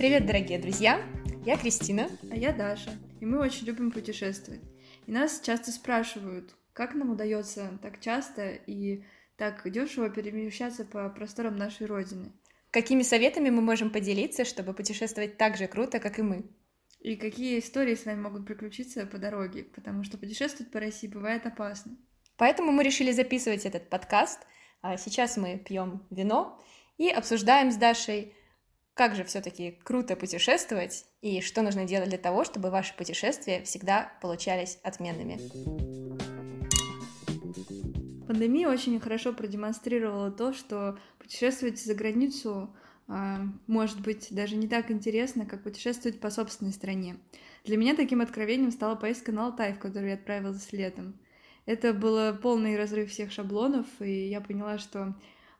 Привет, дорогие друзья! Я Кристина. А я Даша. И мы очень любим путешествовать. И нас часто спрашивают, как нам удается так часто и так дешево перемещаться по просторам нашей Родины. Какими советами мы можем поделиться, чтобы путешествовать так же круто, как и мы? И какие истории с нами могут приключиться по дороге, потому что путешествовать по России бывает опасно. Поэтому мы решили записывать этот подкаст. А сейчас мы пьем вино и обсуждаем с Дашей, как же все-таки круто путешествовать и что нужно делать для того, чтобы ваши путешествия всегда получались отменными. Пандемия очень хорошо продемонстрировала то, что путешествовать за границу а, может быть даже не так интересно, как путешествовать по собственной стране. Для меня таким откровением стала поездка на Алтай, в которую я отправилась летом. Это было полный разрыв всех шаблонов, и я поняла, что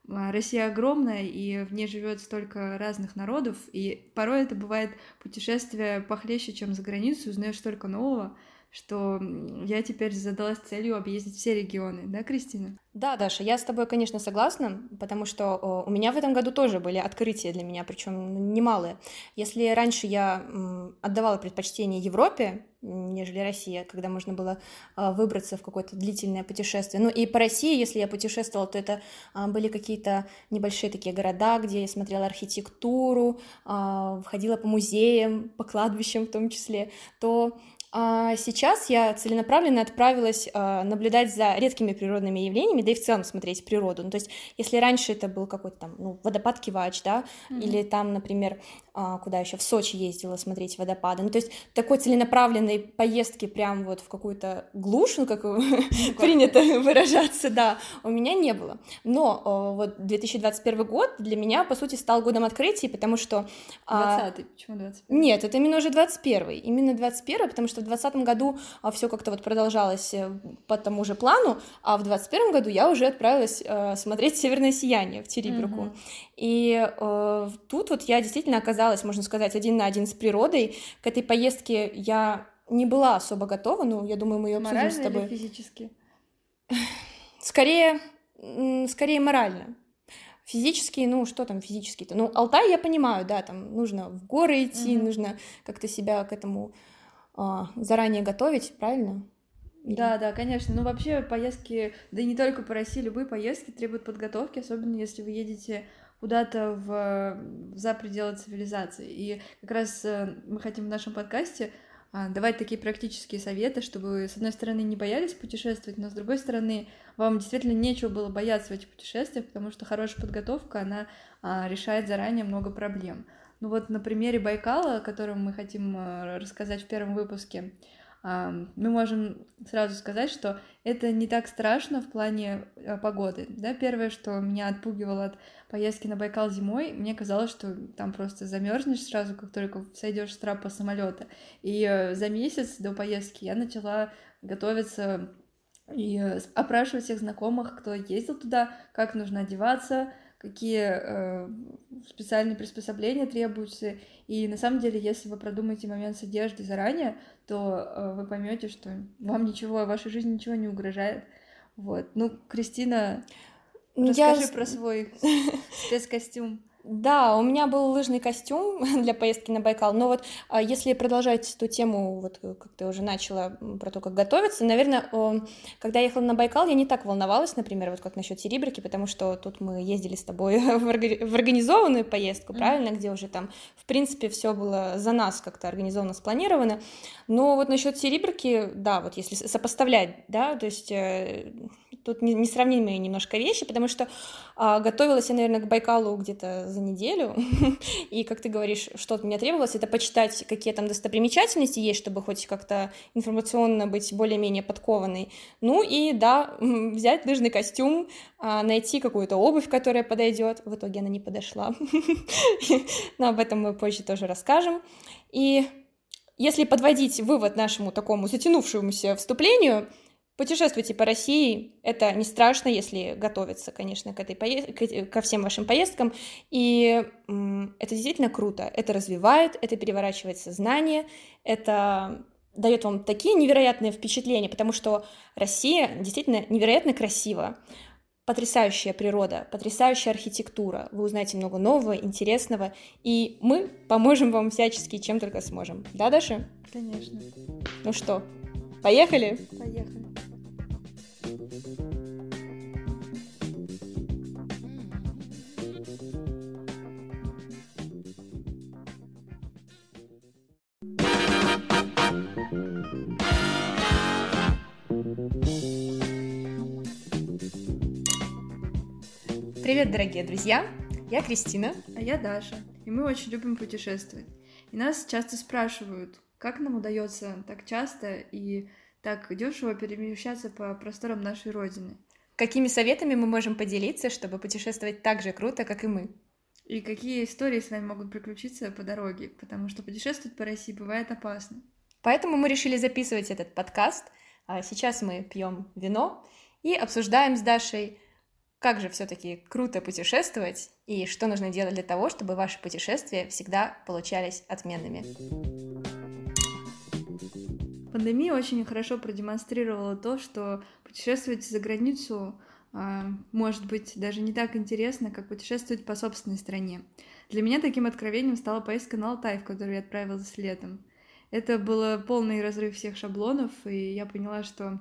Россия огромная, и в ней живет столько разных народов, и порой это бывает путешествие похлеще, чем за границу, узнаешь столько нового, что я теперь задалась целью объездить все регионы, да, Кристина? Да, Даша, я с тобой, конечно, согласна, потому что у меня в этом году тоже были открытия для меня, причем немалые. Если раньше я отдавала предпочтение Европе, нежели Россия, когда можно было а, выбраться в какое-то длительное путешествие. Ну и по России, если я путешествовала, то это а, были какие-то небольшие такие города, где я смотрела архитектуру, а, ходила по музеям, по кладбищам в том числе, то а сейчас я целенаправленно отправилась э, наблюдать за редкими природными явлениями, да и в целом смотреть природу. Ну, то есть, если раньше это был какой-то там ну, водопад Кивач, да, mm-hmm. или там, например, куда еще в Сочи ездила смотреть водопады. Ну, то есть, такой целенаправленной поездки прям вот в какую-то глушь, ну, как принято выражаться, да, у меня не было. Но э, вот 2021 год для меня, по сути, стал годом открытий, потому что... 20-й, почему 21 Нет, это именно уже 21 именно 21 потому что в 2020 году а, все как-то вот продолжалось э, по тому же плану, а в 2021 году я уже отправилась э, смотреть «Северное сияние» в Териберку. Mm-hmm. И э, тут вот я действительно оказалась, можно сказать, один на один с природой. К этой поездке я не была особо готова, но я думаю, мы ее обсудим морально с тобой. Или физически? Скорее, скорее морально. Физически, ну что там физически-то? Ну, Алтай я понимаю, да, там нужно в горы идти, mm-hmm. нужно как-то себя к этому а, заранее готовить, правильно? Да, да, конечно. Ну, вообще, поездки, да и не только по России, любые поездки требуют подготовки, особенно если вы едете куда-то в, за пределы цивилизации. И как раз э, мы хотим в нашем подкасте а, давать такие практические советы, чтобы с одной стороны, не боялись путешествовать, но с другой стороны, вам действительно нечего было бояться в этих путешествиях, потому что хорошая подготовка, она а, решает заранее много проблем. Ну вот на примере Байкала, о котором мы хотим э, рассказать в первом выпуске, мы можем сразу сказать, что это не так страшно в плане э, погоды. Да? Первое, что меня отпугивало от поездки на Байкал зимой, мне казалось, что там просто замерзнешь сразу, как только сойдешь с трапа самолета. И э, за месяц до поездки я начала готовиться и опрашивать всех знакомых, кто ездил туда, как нужно одеваться, какие э, специальные приспособления требуются. И на самом деле, если вы продумаете момент с одеждой заранее, то э, вы поймете, что вам ничего, вашей жизни ничего не угрожает. Вот. Ну, Кристина, ну, расскажи Я... про свой спецкостюм. Да, у меня был лыжный костюм для поездки на Байкал, но вот а, если продолжать эту тему, вот э, как ты уже начала про то, как готовиться, наверное, когда я ехала на Байкал, я не так волновалась, например, вот как насчет Серебрики, потому что тут мы ездили с тобой в, организованную поездку, правильно, mm-hmm. где уже там, в принципе, все было за нас как-то организованно, спланировано, но вот насчет Серебрики, да, вот если сопоставлять, да, то есть э, тут несравнимые немножко вещи, потому что а, готовилась я, наверное, к Байкалу где-то за неделю, и, как ты говоришь, что от меня требовалось, это почитать, какие там достопримечательности есть, чтобы хоть как-то информационно быть более-менее подкованной. Ну и, да, взять лыжный костюм, а, найти какую-то обувь, которая подойдет. В итоге она не подошла, но об этом мы позже тоже расскажем. И если подводить вывод нашему такому затянувшемуся вступлению, Путешествуйте по России, это не страшно, если готовиться, конечно, к этой поездке, ко всем вашим поездкам, и это действительно круто, это развивает, это переворачивает сознание, это дает вам такие невероятные впечатления, потому что Россия действительно невероятно красива. потрясающая природа, потрясающая архитектура. Вы узнаете много нового, интересного, и мы поможем вам всячески, чем только сможем. Да, Даша? Конечно. Ну что, поехали? Поехали. Привет, дорогие друзья! Я Кристина. А я Даша. И мы очень любим путешествовать. И нас часто спрашивают, как нам удается так часто и так дешево перемещаться по просторам нашей Родины. Какими советами мы можем поделиться, чтобы путешествовать так же круто, как и мы? И какие истории с нами могут приключиться по дороге, потому что путешествовать по России бывает опасно. Поэтому мы решили записывать этот подкаст. А сейчас мы пьем вино и обсуждаем с Дашей как же все-таки круто путешествовать и что нужно делать для того, чтобы ваши путешествия всегда получались отменными. Пандемия очень хорошо продемонстрировала то, что путешествовать за границу э, может быть даже не так интересно, как путешествовать по собственной стране. Для меня таким откровением стала поездка на Алтай, в которую я отправилась летом. Это было полный разрыв всех шаблонов, и я поняла, что а,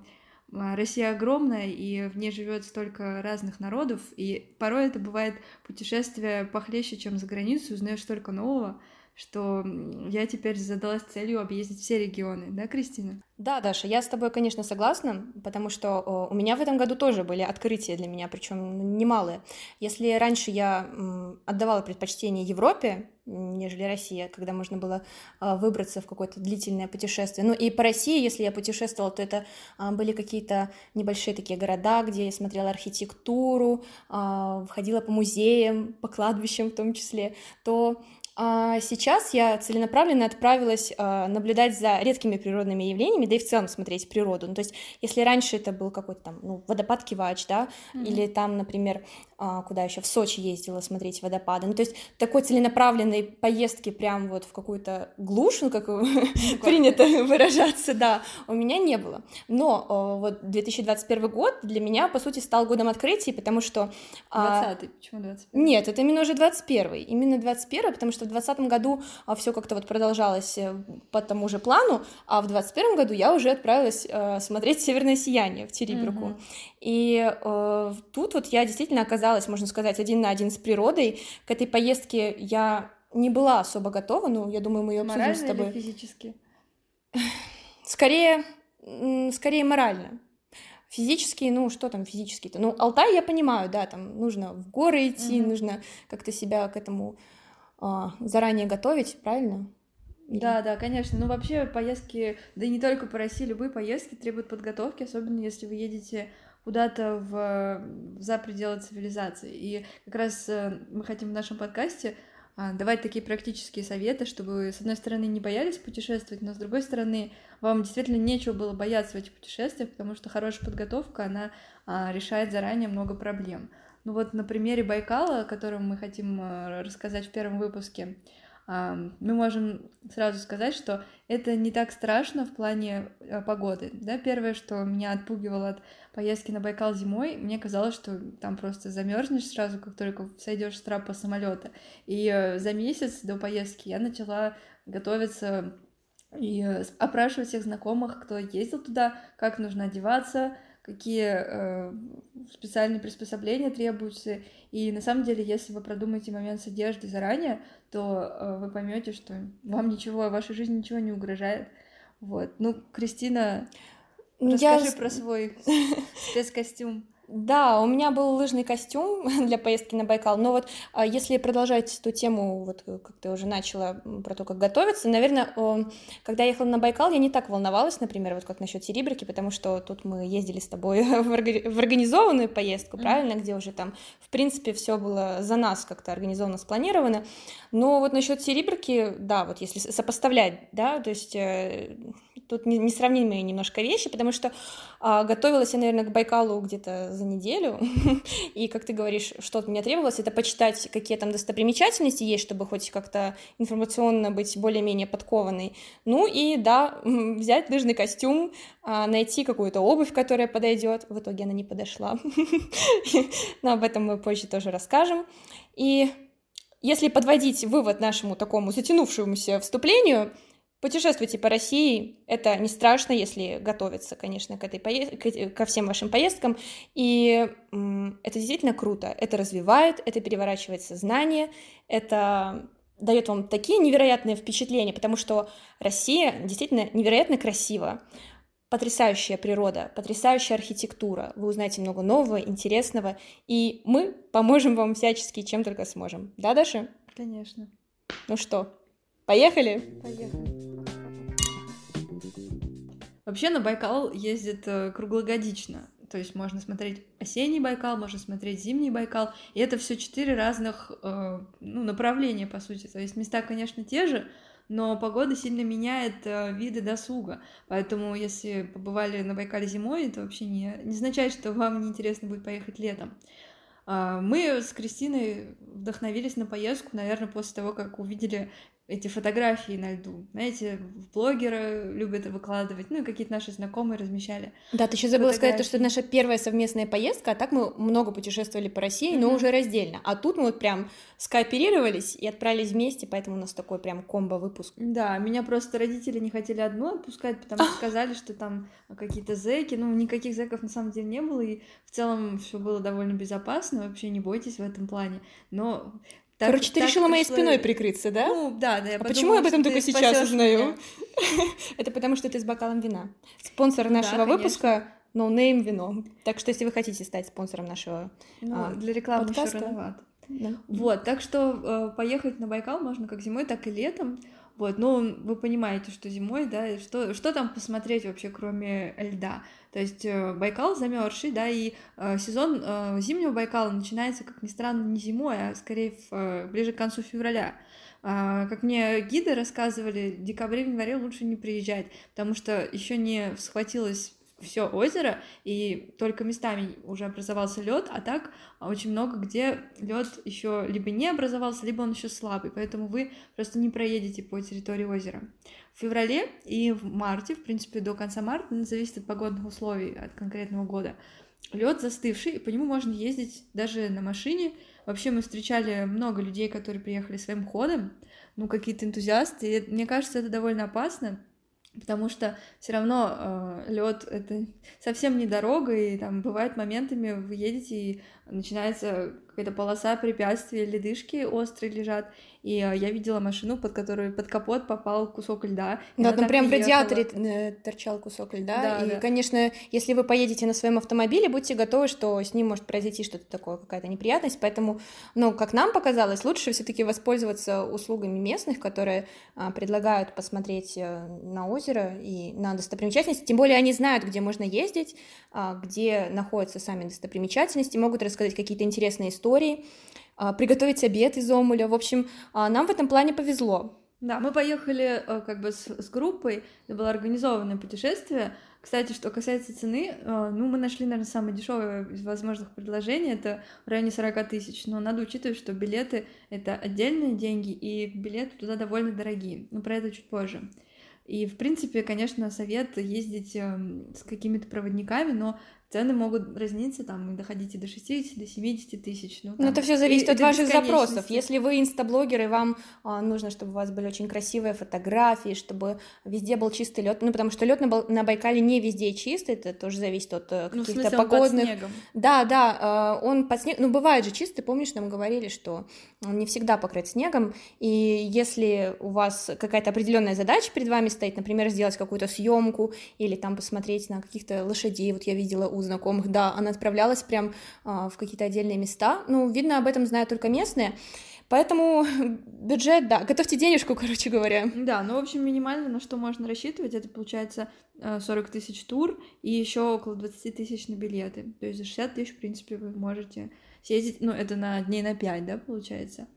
Россия огромная, и в ней живет столько разных народов, и порой это бывает путешествие похлеще, чем за границу, узнаешь столько нового, что я теперь задалась целью объездить все регионы, да, Кристина? Да, Даша, я с тобой, конечно, согласна, потому что у меня в этом году тоже были открытия для меня, причем немалые. Если раньше я отдавала предпочтение Европе, нежели Россия, когда можно было а, выбраться в какое-то длительное путешествие. Ну и по России, если я путешествовала, то это а, были какие-то небольшие такие города, где я смотрела архитектуру, а, входила по музеям, по кладбищам в том числе, то а сейчас я целенаправленно отправилась а, наблюдать за редкими природными явлениями, да и в целом смотреть природу. Ну, то есть, если раньше это был какой-то там ну, водопад Кивач, да, mm-hmm. или там, например, а, куда еще в Сочи ездила смотреть водопады. Ну, то есть такой целенаправленной поездки прям вот в какую-то глушь, ну, как принято выражаться, да, у меня не было. Но а, вот 2021 год для меня, по сути, стал годом открытий, потому что... 20-й, а, почему 21 Нет, это именно уже 21 именно 21 потому что 2020 году все как-то вот продолжалось э, по тому же плану, а в 2021 году я уже отправилась э, смотреть «Северное сияние» в Териберку. И э, тут вот я действительно оказалась, можно сказать, один на один с природой. К этой поездке я не была особо готова, но я думаю, мы ее обсудим с тобой. Или физически? Скорее, скорее морально. Физически, ну что там физически-то? Ну, Алтай я понимаю, да, там нужно в горы идти, mm-hmm. нужно как-то себя к этому а, заранее готовить, правильно? Да, да, конечно. Ну, вообще поездки, да и не только по России, любые поездки требуют подготовки, особенно если вы едете куда-то в, за пределы цивилизации. И как раз э, мы хотим в нашем подкасте а, давать такие практические советы, чтобы с одной стороны, не боялись путешествовать, но с другой стороны, вам действительно нечего было бояться в этих путешествиях, потому что хорошая подготовка, она а, решает заранее много проблем. Ну вот на примере Байкала, о котором мы хотим э, рассказать в первом выпуске, мы можем сразу сказать, что это не так страшно в плане э, погоды. Да? Первое, что меня отпугивало от поездки на Байкал зимой, мне казалось, что там просто замерзнешь сразу, как только сойдешь с трапа самолета. И э, за месяц до поездки я начала готовиться и опрашивать всех знакомых, кто ездил туда, как нужно одеваться, какие э, специальные приспособления требуются. И на самом деле, если вы продумаете момент с одеждой заранее, то э, вы поймете, что вам ничего, вашей жизни ничего не угрожает. Вот. Ну, Кристина, расскажи Я... про свой спецкостюм. Да, у меня был лыжный костюм для поездки на Байкал, но вот а, если продолжать эту тему, вот э, как ты уже начала про то, как готовиться, наверное, когда я ехала на Байкал, я не так волновалась, например, вот как насчет Серебрики, потому что тут мы ездили с тобой в организованную поездку, правильно, где уже там, в принципе, все было за нас как-то организовано, спланировано, но вот насчет Серебрики, да, вот если сопоставлять, да, то есть э, тут несравнимые немножко вещи, потому что а, готовилась я, наверное, к Байкалу где-то за неделю, и, как ты говоришь, что от меня требовалось, это почитать, какие там достопримечательности есть, чтобы хоть как-то информационно быть более-менее подкованной. Ну и, да, взять лыжный костюм, а, найти какую-то обувь, которая подойдет. В итоге она не подошла, но об этом мы позже тоже расскажем. И если подводить вывод нашему такому затянувшемуся вступлению, Путешествуйте по России, это не страшно, если готовиться, конечно, к этой поездке, ко всем вашим поездкам, и это действительно круто, это развивает, это переворачивает сознание, это дает вам такие невероятные впечатления, потому что Россия действительно невероятно красива, потрясающая природа, потрясающая архитектура, вы узнаете много нового, интересного, и мы поможем вам всячески, чем только сможем. Да, Даша? Конечно. Ну что, поехали? Поехали. Вообще на Байкал ездит э, круглогодично. То есть можно смотреть осенний Байкал, можно смотреть зимний Байкал. И это все четыре разных э, ну, направления, по сути. То есть места, конечно, те же, но погода сильно меняет э, виды досуга. Поэтому, если побывали на Байкале зимой, это вообще не, не означает, что вам неинтересно будет поехать летом. Э, мы с Кристиной вдохновились на поездку, наверное, после того, как увидели эти фотографии на льду. Знаете, блогеры любят выкладывать, ну и какие-то наши знакомые размещали. Да, ты еще забыла сказать, то, что это наша первая совместная поездка, а так мы много путешествовали по России, mm-hmm. но уже раздельно. А тут мы вот прям скооперировались и отправились вместе, поэтому у нас такой прям комбо-выпуск. Да, меня просто родители не хотели одну отпускать, потому что сказали, что там какие-то зэки, ну никаких зэков на самом деле не было, и в целом все было довольно безопасно, вообще не бойтесь в этом плане. Но так, Короче, ты решила пришло... моей спиной прикрыться, да? Ну, да, да. Я а подумала, почему я об этом только сейчас узнаю? Это потому, что ты с бокалом вина. Спонсор нашего выпуска No Name вино. Так что, если вы хотите стать спонсором нашего ну, а, для рекламы подкаста, еще рановато. Да. Вот, так что э, поехать на Байкал можно как зимой, так и летом. Вот, ну, вы понимаете, что зимой, да, что, что там посмотреть вообще, кроме льда. То есть э, Байкал замерзший, да, и э, сезон э, зимнего Байкала начинается, как ни странно, не зимой, а скорее в, э, ближе к концу февраля. А, как мне гиды рассказывали, в декабре, январе лучше не приезжать, потому что еще не схватилась все озеро, и только местами уже образовался лед, а так очень много где лед еще либо не образовался, либо он еще слабый, поэтому вы просто не проедете по территории озера. В феврале и в марте, в принципе, до конца марта, ну, зависит от погодных условий, от конкретного года, лед застывший, и по нему можно ездить даже на машине. Вообще мы встречали много людей, которые приехали своим ходом, ну, какие-то энтузиасты, и мне кажется, это довольно опасно, потому что все равно э, лед это совсем не дорога, и там бывают моментами вы едете и начинается какая-то полоса препятствий, ледышки острые лежат, и э, я видела машину, под которой под капот попал кусок льда. Да, там прям в радиаторе э, торчал кусок льда, да, и, да. конечно, если вы поедете на своем автомобиле, будьте готовы, что с ним может произойти что-то такое, какая-то неприятность, поэтому, ну, как нам показалось, лучше все таки воспользоваться услугами местных, которые а, предлагают посмотреть э, на озеро и на достопримечательности, тем более они знают, где можно ездить, а, где находятся сами достопримечательности, могут рассказать какие-то интересные истории, а, приготовить обед из омуля. В общем, а, нам в этом плане повезло. Да, мы поехали э, как бы с, с группой, это было организованное путешествие. Кстати, что касается цены, э, ну, мы нашли, наверное, самое дешевое из возможных предложений, это в районе 40 тысяч, но надо учитывать, что билеты — это отдельные деньги, и билеты туда довольно дорогие, но про это чуть позже. И, в принципе, конечно, совет ездить эм, с какими-то проводниками, но цены могут разниться, там, и доходить и до 60, до 70 тысяч. Ну, Но это все зависит и, от ваших запросов. Если вы инстаблогер, и вам а, нужно, чтобы у вас были очень красивые фотографии, чтобы везде был чистый лед, ну, потому что лед на, на Байкале не везде чистый, это тоже зависит от э, ну, каких-то погодных... Он под снегом. Да, да, а, он под снегом, ну, бывает же чистый, помнишь, нам говорили, что он не всегда покрыт снегом, и если у вас какая-то определенная задача перед вами стоит, например, сделать какую-то съемку или там посмотреть на каких-то лошадей, вот я видела у знакомых, да, она отправлялась прям а, в какие-то отдельные места. Ну, видно, об этом знают только местные. Поэтому бюджет, да, готовьте денежку, короче говоря. Да, ну, в общем, минимально на что можно рассчитывать, это получается 40 э, тысяч тур и еще около 20 тысяч на билеты. То есть за 60 тысяч, в принципе, вы можете съездить, ну, это на дней на 5, да, получается?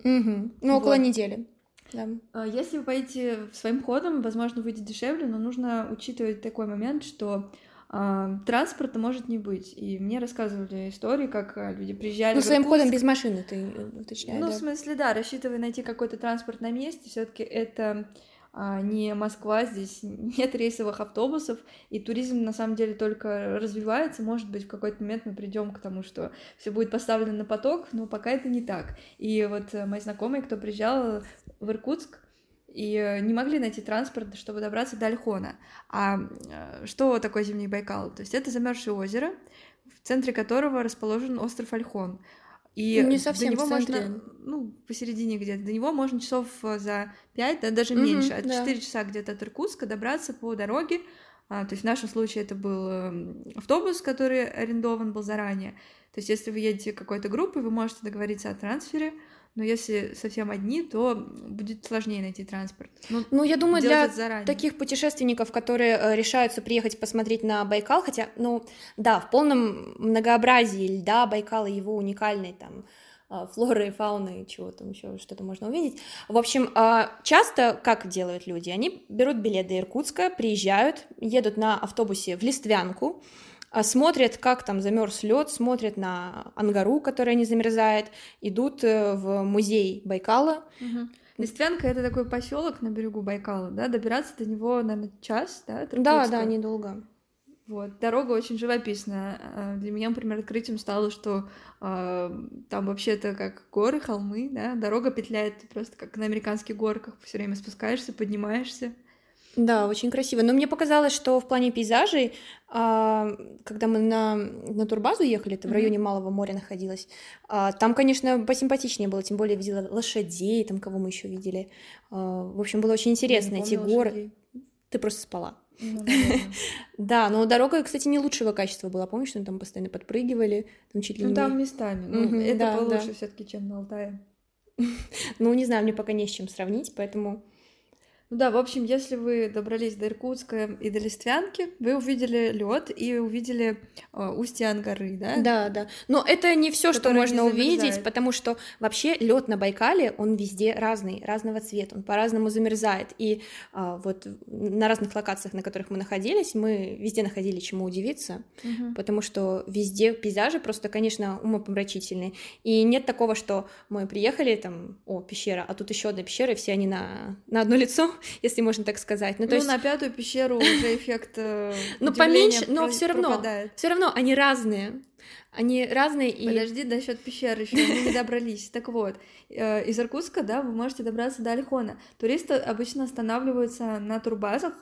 Угу. Ну, вот. около недели. Да. А, Если вы поедете своим ходом, возможно, выйдет дешевле, но нужно учитывать такой момент, что транспорта может не быть. И мне рассказывали истории, как а, люди приезжали. Ну, своим ходом без машины ты э, уточняешь, Ну, да? в смысле, да, рассчитывая найти какой-то транспорт на месте, все-таки это а, не Москва, здесь нет рейсовых автобусов, и туризм на самом деле только развивается. Может быть, в какой-то момент мы придем к тому, что все будет поставлено на поток, но пока это не так. И вот э, мои знакомые, кто приезжал в Иркутск, и э, не могли найти транспорт, чтобы добраться до Альхона. А э, что такое Зимний Байкал? То есть это замерзшее озеро, в центре которого расположен остров Альхон. И Ну, не до совсем него в центре. можно, ну, посередине где-то, до него можно часов э, за 5, да, даже Мгм, меньше, от да. 4 часа где-то от Иркутска добраться по дороге. А, то есть в нашем случае это был эм, автобус, который арендован был заранее. То есть если вы едете какой-то группой, вы можете договориться о трансфере, но если совсем одни, то будет сложнее найти транспорт. Ну, Ну, я думаю, для таких путешественников, которые э, решаются приехать посмотреть на Байкал, хотя, ну, да, в полном многообразии льда Байкала, его уникальной там э, флоры и фауны, чего там еще что-то можно увидеть. В общем, а, часто как делают люди? Они берут билет до Иркутска, приезжают, едут на автобусе в Листвянку, а, смотрят, как там замерз лед, смотрят на Ангару, которая не замерзает, идут э, в музей Байкала, Мгм. Листвянка это такой поселок на берегу Байкала, да, добираться до него, наверное, час, да, Да, да, недолго. Вот, дорога очень живописная. А, Для меня, например, открытием стало, что а, там вообще-то как горы, холмы, да, дорога петляет просто как на американских горках, все время спускаешься, поднимаешься. Да, очень красиво. Но мне показалось, что в плане пейзажей, а, когда мы на, на турбазу ехали, это в районе Малого моря находилось, а, там, конечно, посимпатичнее было, тем более видела лошадей, там кого мы еще видели. А, В общем, было очень интересно эти горы. лошадей. Ты просто спала. Ну. Да, но дорога, кстати, не лучшего качества была. Помнишь, что там постоянно подпрыгивали, там чуть ли Ну, не... там местами. Ну, это да, получше да. все-таки, чем на Алтае. Ну, не знаю, мне пока не с чем сравнить, поэтому... Ну да, в общем, если вы добрались до Иркутска и до Листвянки, вы увидели лед и увидели э, устье Ангары, да? Да, да. Но это не все, что можно увидеть, потому что вообще лед на Байкале, он везде разный, разного цвета, он по-разному замерзает. И а, вот на разных локациях, на которых мы находились, мы везде находили чему удивиться, Мгм. потому что везде пейзажи просто, конечно, умопомрачительные. И нет такого, что мы приехали, там, о, пещера, а тут еще одна пещера, и все они на, на одно лицо, если можно так сказать. Ну, Ну, то есть... на пятую пещеру уже эффект э, Ну, поменьше, но все равно. Все равно они разные. Они разные и... Подожди, насчет пещеры еще мы не добрались. Так вот, э, из Иркутска, да, вы можете добраться до Альхона. Туристы обычно останавливаются на турбазах,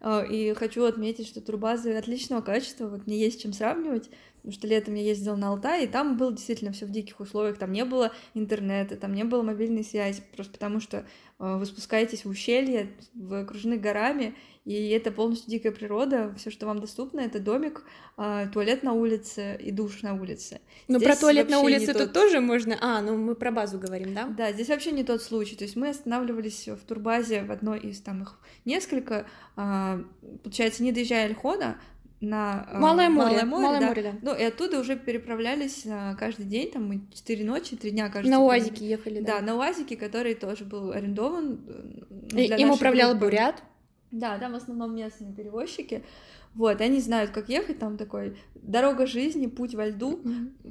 э, и хочу отметить, что турбазы отличного качества, вот мне есть чем сравнивать, потому что летом я ездила на Алтай, и там было действительно все в диких условиях, там не было интернета, там не было мобильной связи, просто потому что вы спускаетесь в ущелье, вы окружены горами, и это полностью дикая природа, все, что вам доступно, это домик, э, туалет на улице и душ на улице. Ну, про туалет на улице тот- тут тоже можно... А, ну мы про базу говорим, да? Да, здесь вообще не тот случай. То есть мы останавливались в турбазе в одной из там их несколько. а, получается, не доезжая Альхона на а, Малое море, Малое море, Малое да. море, да. Ну и оттуда уже переправлялись а, каждый день, там мы четыре ночи, три дня, кажется. На. УАЗике ехали, Да, да. на УАЗике, который тоже был арендован. э, И- для Им управлял группы. бурят. Да, там в основном местные перевозчики. Вот, они знают, как ехать, там такой дорога жизни, путь во льду,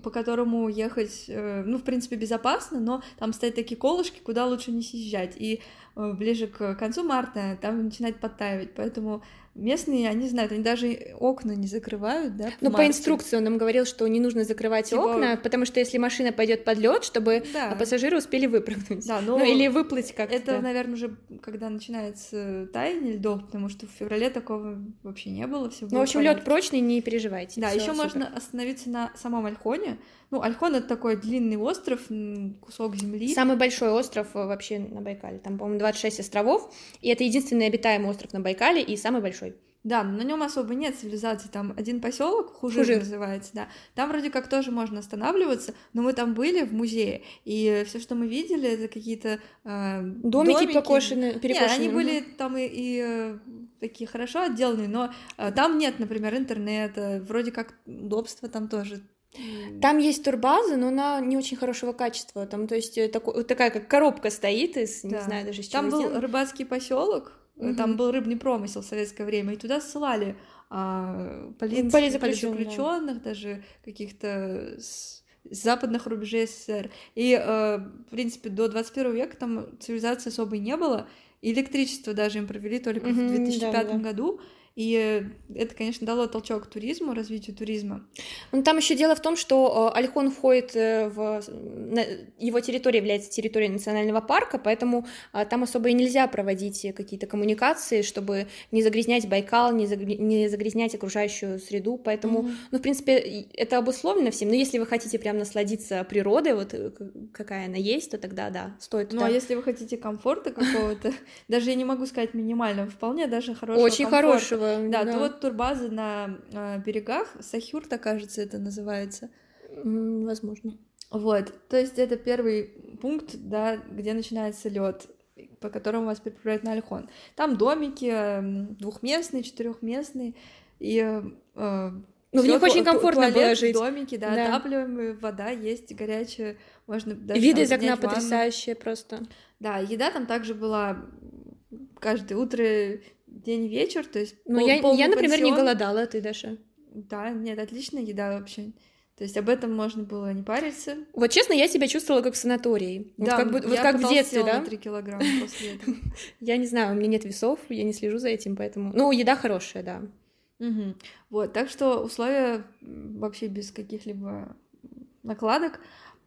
по которому ехать, э, ну, в принципе, безопасно, но там стоят такие колышки, куда лучше не съезжать. И э, ближе к концу марта там начинает подтаивать, поэтому местные, они знают, они даже окна не закрывают, да, Ну, по инструкции он нам говорил, что не нужно закрывать Типа- окна, потому что если машина пойдет под лед, чтобы Да. пассажиры успели выпрыгнуть. Да, но Ну, или выплыть как-то. это, наверное, уже когда начинается таяние льдов, потому что в феврале такого вообще не было, все Ну, в общем, лед прочный, не переживайте. Да, еще можно остановиться на самом Альхоне. Ну, Альхон это такой длинный остров, кусок земли. Самый большой остров э, вообще на Байкале. Там, по-моему, 26 островов, и это единственный обитаемый остров на Байкале и самый большой. Да, но на нем особо нет цивилизации. Там один поселок, Хужир, Хужир. называется, да. Там вроде как тоже можно останавливаться, но мы там были в музее, и все, что мы видели, это какие-то э, Домики, покошены, Нет, перекошены. они были там и, и, э, такие хорошо отделанные, но э, там нет, например, интернета, вроде как удобства там тоже Там есть турбаза, но она не очень хорошего качества. Там, то есть, э, тако, такая как коробка стоит из, да. не знаю даже, с Там был сделан. рыбацкий поселок, угу. там был рыбный промысел в советское время, и туда ссылали а, полиц... политзаключенных, даже каких-то с западных рубежей СССР. И, э, в принципе, до 21 века там цивилизации особой не было. Электричество даже им провели только mm-hmm, в 2005 да, да. году. И это, конечно, дало толчок туризму, развитию туризма. Ну, там еще дело в том, что э, Альхон входит э, в... Его территория является территорией национального парка, поэтому э, там особо и нельзя проводить какие-то коммуникации, чтобы не загрязнять Байкал, не, загр... не загрязнять окружающую среду, поэтому, mm-hmm. ну, в принципе, это обусловлено всем, но если вы хотите прям насладиться природой, вот какая она есть, то тогда, да, стоит туда. Ну, а если вы хотите комфорта какого-то, даже я не могу сказать минимального, вполне даже хорошего Очень хорошего Турбаза. Да, да. вот турбаза на э, берегах, Сахюрта, кажется, это называется. Возможно. Вот, то есть это первый пункт, да, где начинается лед, по которому вас переправляют на Альхон. Там домики двухместные, четырехместные, и э, ну, в них очень комфортно туалет, было жить. домики, да, да. отапливаемые, вода есть, горячая, можно даже Виды из окна потрясающие просто. Да, еда там также была каждое утро день вечер, то есть Ну, пол, я, я, например, пансион. не голодала, ты, Даша? Да, нет, отличная еда вообще. То есть об этом можно было не париться. Вот честно, я себя чувствовала как в санатории. Да, вот как, бы, вот как в детстве, да? на 3 килограмма после этого. Я не знаю, у меня нет весов, я не слежу за этим, поэтому... Ну, еда хорошая, да. Угу. Вот, так что условия вообще без каких-либо накладок.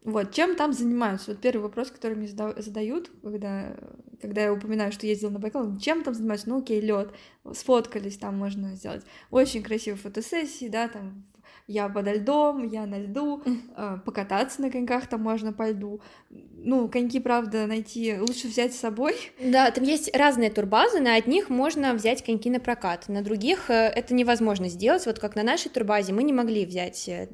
Вот, чем там занимаются? Вот первый вопрос, который мне задают, когда, когда я упоминаю, что ездила на Байкал, чем там занимаются? Ну, окей, лед, сфоткались, там можно сделать очень красивые фотосессии, да, там я подо льдом, я на льду, э, покататься на коньках там можно по льду. Ну, коньки, правда, найти лучше взять с собой. Да, там есть разные турбазы, на одних можно взять коньки на прокат, на других э, это невозможно сделать, вот как на нашей турбазе мы не могли взять, э,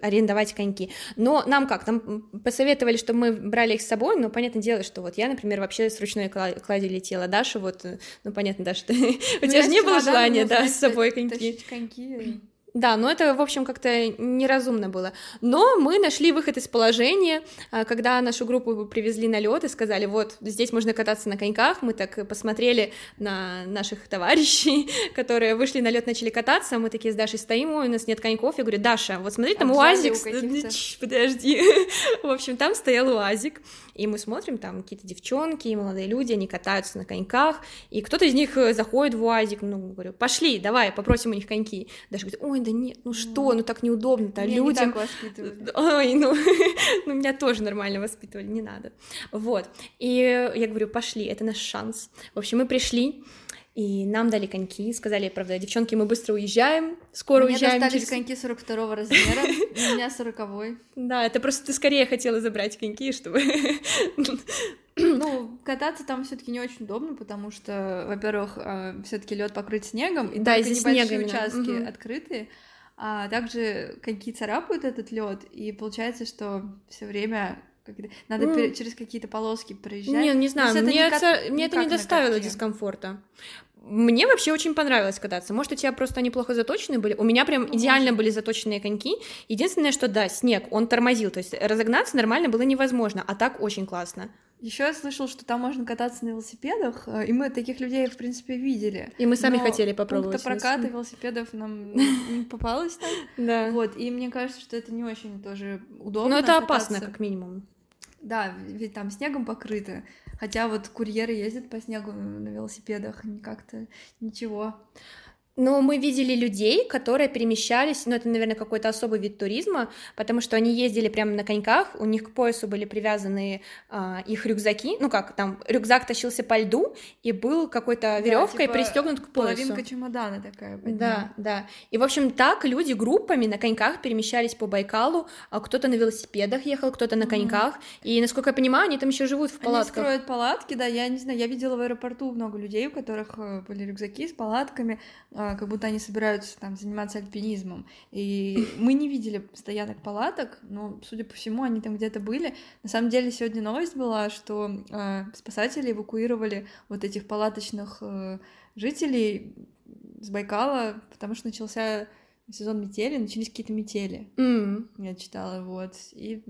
арендовать коньки, но нам как, нам посоветовали, чтобы мы брали их с собой, но понятное дело, что вот я, например, вообще с ручной клади летела, Даша вот, ну понятно, Даша, у тебя же не было желания, да, с собой коньки. коньки да, но это, в общем, как-то неразумно было. Но мы нашли выход из положения, а, когда нашу группу привезли на лед и сказали, вот, здесь можно кататься на коньках. Мы так посмотрели на наших товарищей, которые вышли на лед, начали кататься, мы такие с Дашей стоим, у нас нет коньков. Я говорю, Даша, вот смотри, там УАЗик. Подожди. В общем, там стоял УАЗик, и мы смотрим, там какие-то девчонки молодые люди, они катаются на коньках, и кто-то из них э, заходит в УАЗик, ну, говорю, пошли, давай, попросим у них коньки. Даша говорит, ой, да нет, ну что, ну так неудобно-то Меня людям. Не так воспитывали. Ой, ну, ну, меня тоже нормально воспитывали, не надо. Вот, и я говорю, пошли, это наш шанс. В общем, мы пришли, и нам дали коньки, сказали, правда, девчонки, мы быстро уезжаем, скоро Мне уезжаем. Мне достались коньки 42 размера, у меня 40 Да, это просто ты скорее хотела забрать коньки, чтобы... Ну, кататься там все таки не очень удобно, потому что, во-первых, а, все таки лед покрыт снегом, и да, только небольшие снега участки угу. открытые, а также коньки царапают этот лед, и получается, что все время надо mm. через какие-то полоски проезжать. Не, не знаю, мне, это, никак, мне это не доставило дискомфорта. Мне вообще очень понравилось кататься. Может, у тебя просто они плохо заточены были? У меня прям ну, идеально может. были заточенные коньки. Единственное, что да, снег, он тормозил. То есть разогнаться нормально было невозможно, а так очень классно. Еще я слышал, что там можно кататься на велосипедах, э, и мы таких людей, в принципе, видели. И мы сами Но хотели попробовать. Пункта проката велосипедов нам не попалось там. Да. Вот, и мне кажется, что это не очень тоже удобно. Но это опасно, как минимум. Да, ведь там снегом покрыто. Хотя вот курьеры ездят по снегу на велосипедах, как-то ничего. Но мы видели людей, которые перемещались, ну это, наверное, какой-то особый вид туризма, потому что они ездили прямо на коньках, у них к поясу были привязаны а, их рюкзаки, ну как там, рюкзак тащился по льду, и был какой-то веревкой да, типа пристегнут к поясу. Половинка чемодана такая. Да, да. И, в общем, так люди группами на коньках перемещались по Байкалу, а кто-то на велосипедах ехал, кто-то на коньках, mm-hmm. и, насколько я понимаю, они там еще живут в палатках. Они строят палатки, да, я не знаю, я видела в аэропорту много людей, у которых э, были рюкзаки с палатками, а, как будто они собираются там заниматься альпинизмом. И мы не видели стоянок палаток, но, судя по всему, они там где-то были. На самом деле сегодня новость была, что э, спасатели эвакуировали вот этих палаточных э, жителей с Байкала, потому что начался сезон метели, начались какие-то метели. Mm. Я читала, вот. И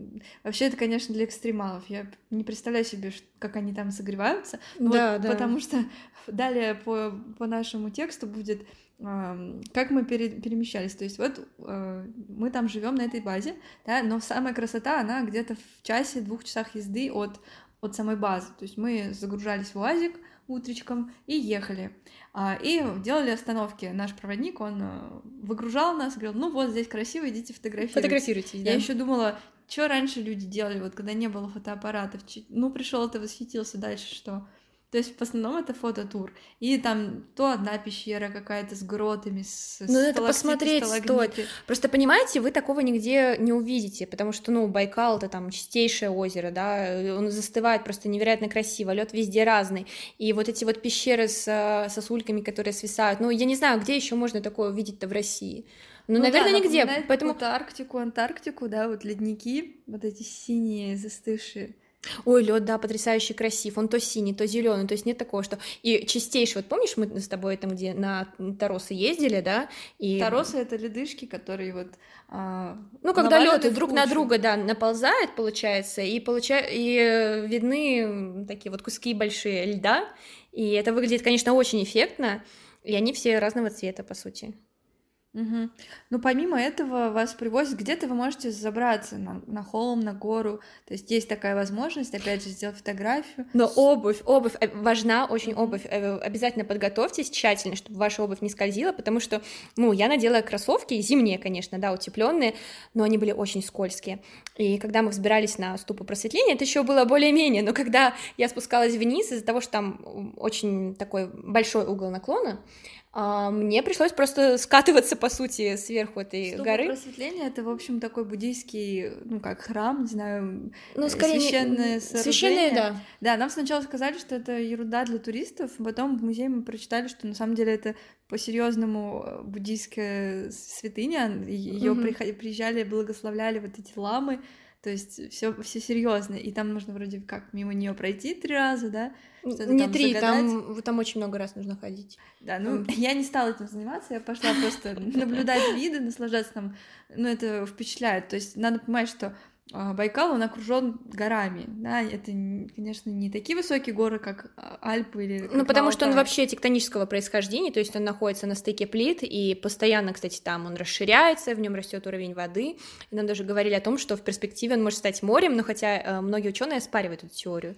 вообще это, конечно, для экстремалов. Я не представляю себе, как они там согреваются. Да, вот, да. Потому что далее по, по нашему тексту будет как мы пере, перемещались. То есть вот э, мы там живем на этой базе, да, но самая красота, она где-то в часе, двух часах езды от, от самой базы. То есть мы загружались в УАЗик утречком и ехали. А, и делали остановки. Наш проводник, он э, выгружал нас, говорил, ну вот здесь красиво, идите фотографировать. Фотографируйтесь, да. Я еще думала, что раньше люди делали, вот когда не было фотоаппаратов. Ну, пришел, ты восхитился, дальше что? То есть в основном это фототур. И там то одна пещера какая-то с гротами, с Ну, это посмотреть стоит. Просто понимаете, вы такого нигде не увидите, потому что, ну, Байкал это там чистейшее озеро, да, он застывает просто невероятно красиво, лед везде разный. И вот эти вот пещеры с э, сосульками, которые свисают, ну, я не знаю, где еще можно такое увидеть-то в России. Ну, ну наверное, да, нигде. Поэтому Арктику, Антарктику, да, вот ледники, вот эти синие застывшие. Ой, лед, да, потрясающе красив. Он то синий, то зеленый. То есть нет такого, что. И чистейший. Вот помнишь, мы с тобой там, где на Таросы ездили, да? И... Таросы это ледышки, которые вот. А, ну, когда лед друг на друга, да, наползает, получается, и получа... и э, видны такие вот куски большие льда. И это выглядит, конечно, очень эффектно. И они все разного цвета, по сути. Угу. Ну, помимо этого, вас привозят, где-то вы можете забраться на, на холм, на гору. То есть есть такая возможность, опять же, сделать фотографию. Но обувь, обувь э, важна, очень обувь. Э, обязательно подготовьтесь тщательно, чтобы ваша обувь не скользила, потому что, ну, я надела кроссовки, зимние, конечно, да, утепленные, но они были очень скользкие. И когда мы взбирались на ступу просветления, это еще было более-менее, но когда я спускалась вниз из-за того, что там очень такой большой угол наклона, а, мне пришлось просто скатываться, по сути, сверху этой Ступа горы. просветления — это, в общем, такой буддийский, ну, как храм, не знаю, ну, скорее, священное Священное, да. Да, нам сначала сказали, что это ерунда для туристов, потом в музее мы прочитали, что на самом деле это по-серьезному э, буддийская святыня, ее угу. приезжали, благословляли вот эти ламы, то есть все, все серьезно, и там нужно вроде как мимо нее пройти три раза, да? Не три, там, там очень много раз нужно ходить. Да, ну я не стала этим заниматься, я пошла просто наблюдать виды, наслаждаться там, ну это впечатляет. То есть надо понимать, что Байкал, он окружен горами, да, это, конечно, не такие высокие горы, как а, Альпы или... Ну, потому что он вообще тектонического происхождения, то есть он находится на стыке плит, и постоянно, кстати, там он расширяется, в нем растет уровень воды, и нам даже говорили о том, что в перспективе он может стать морем, но хотя э, многие ученые оспаривают эту теорию.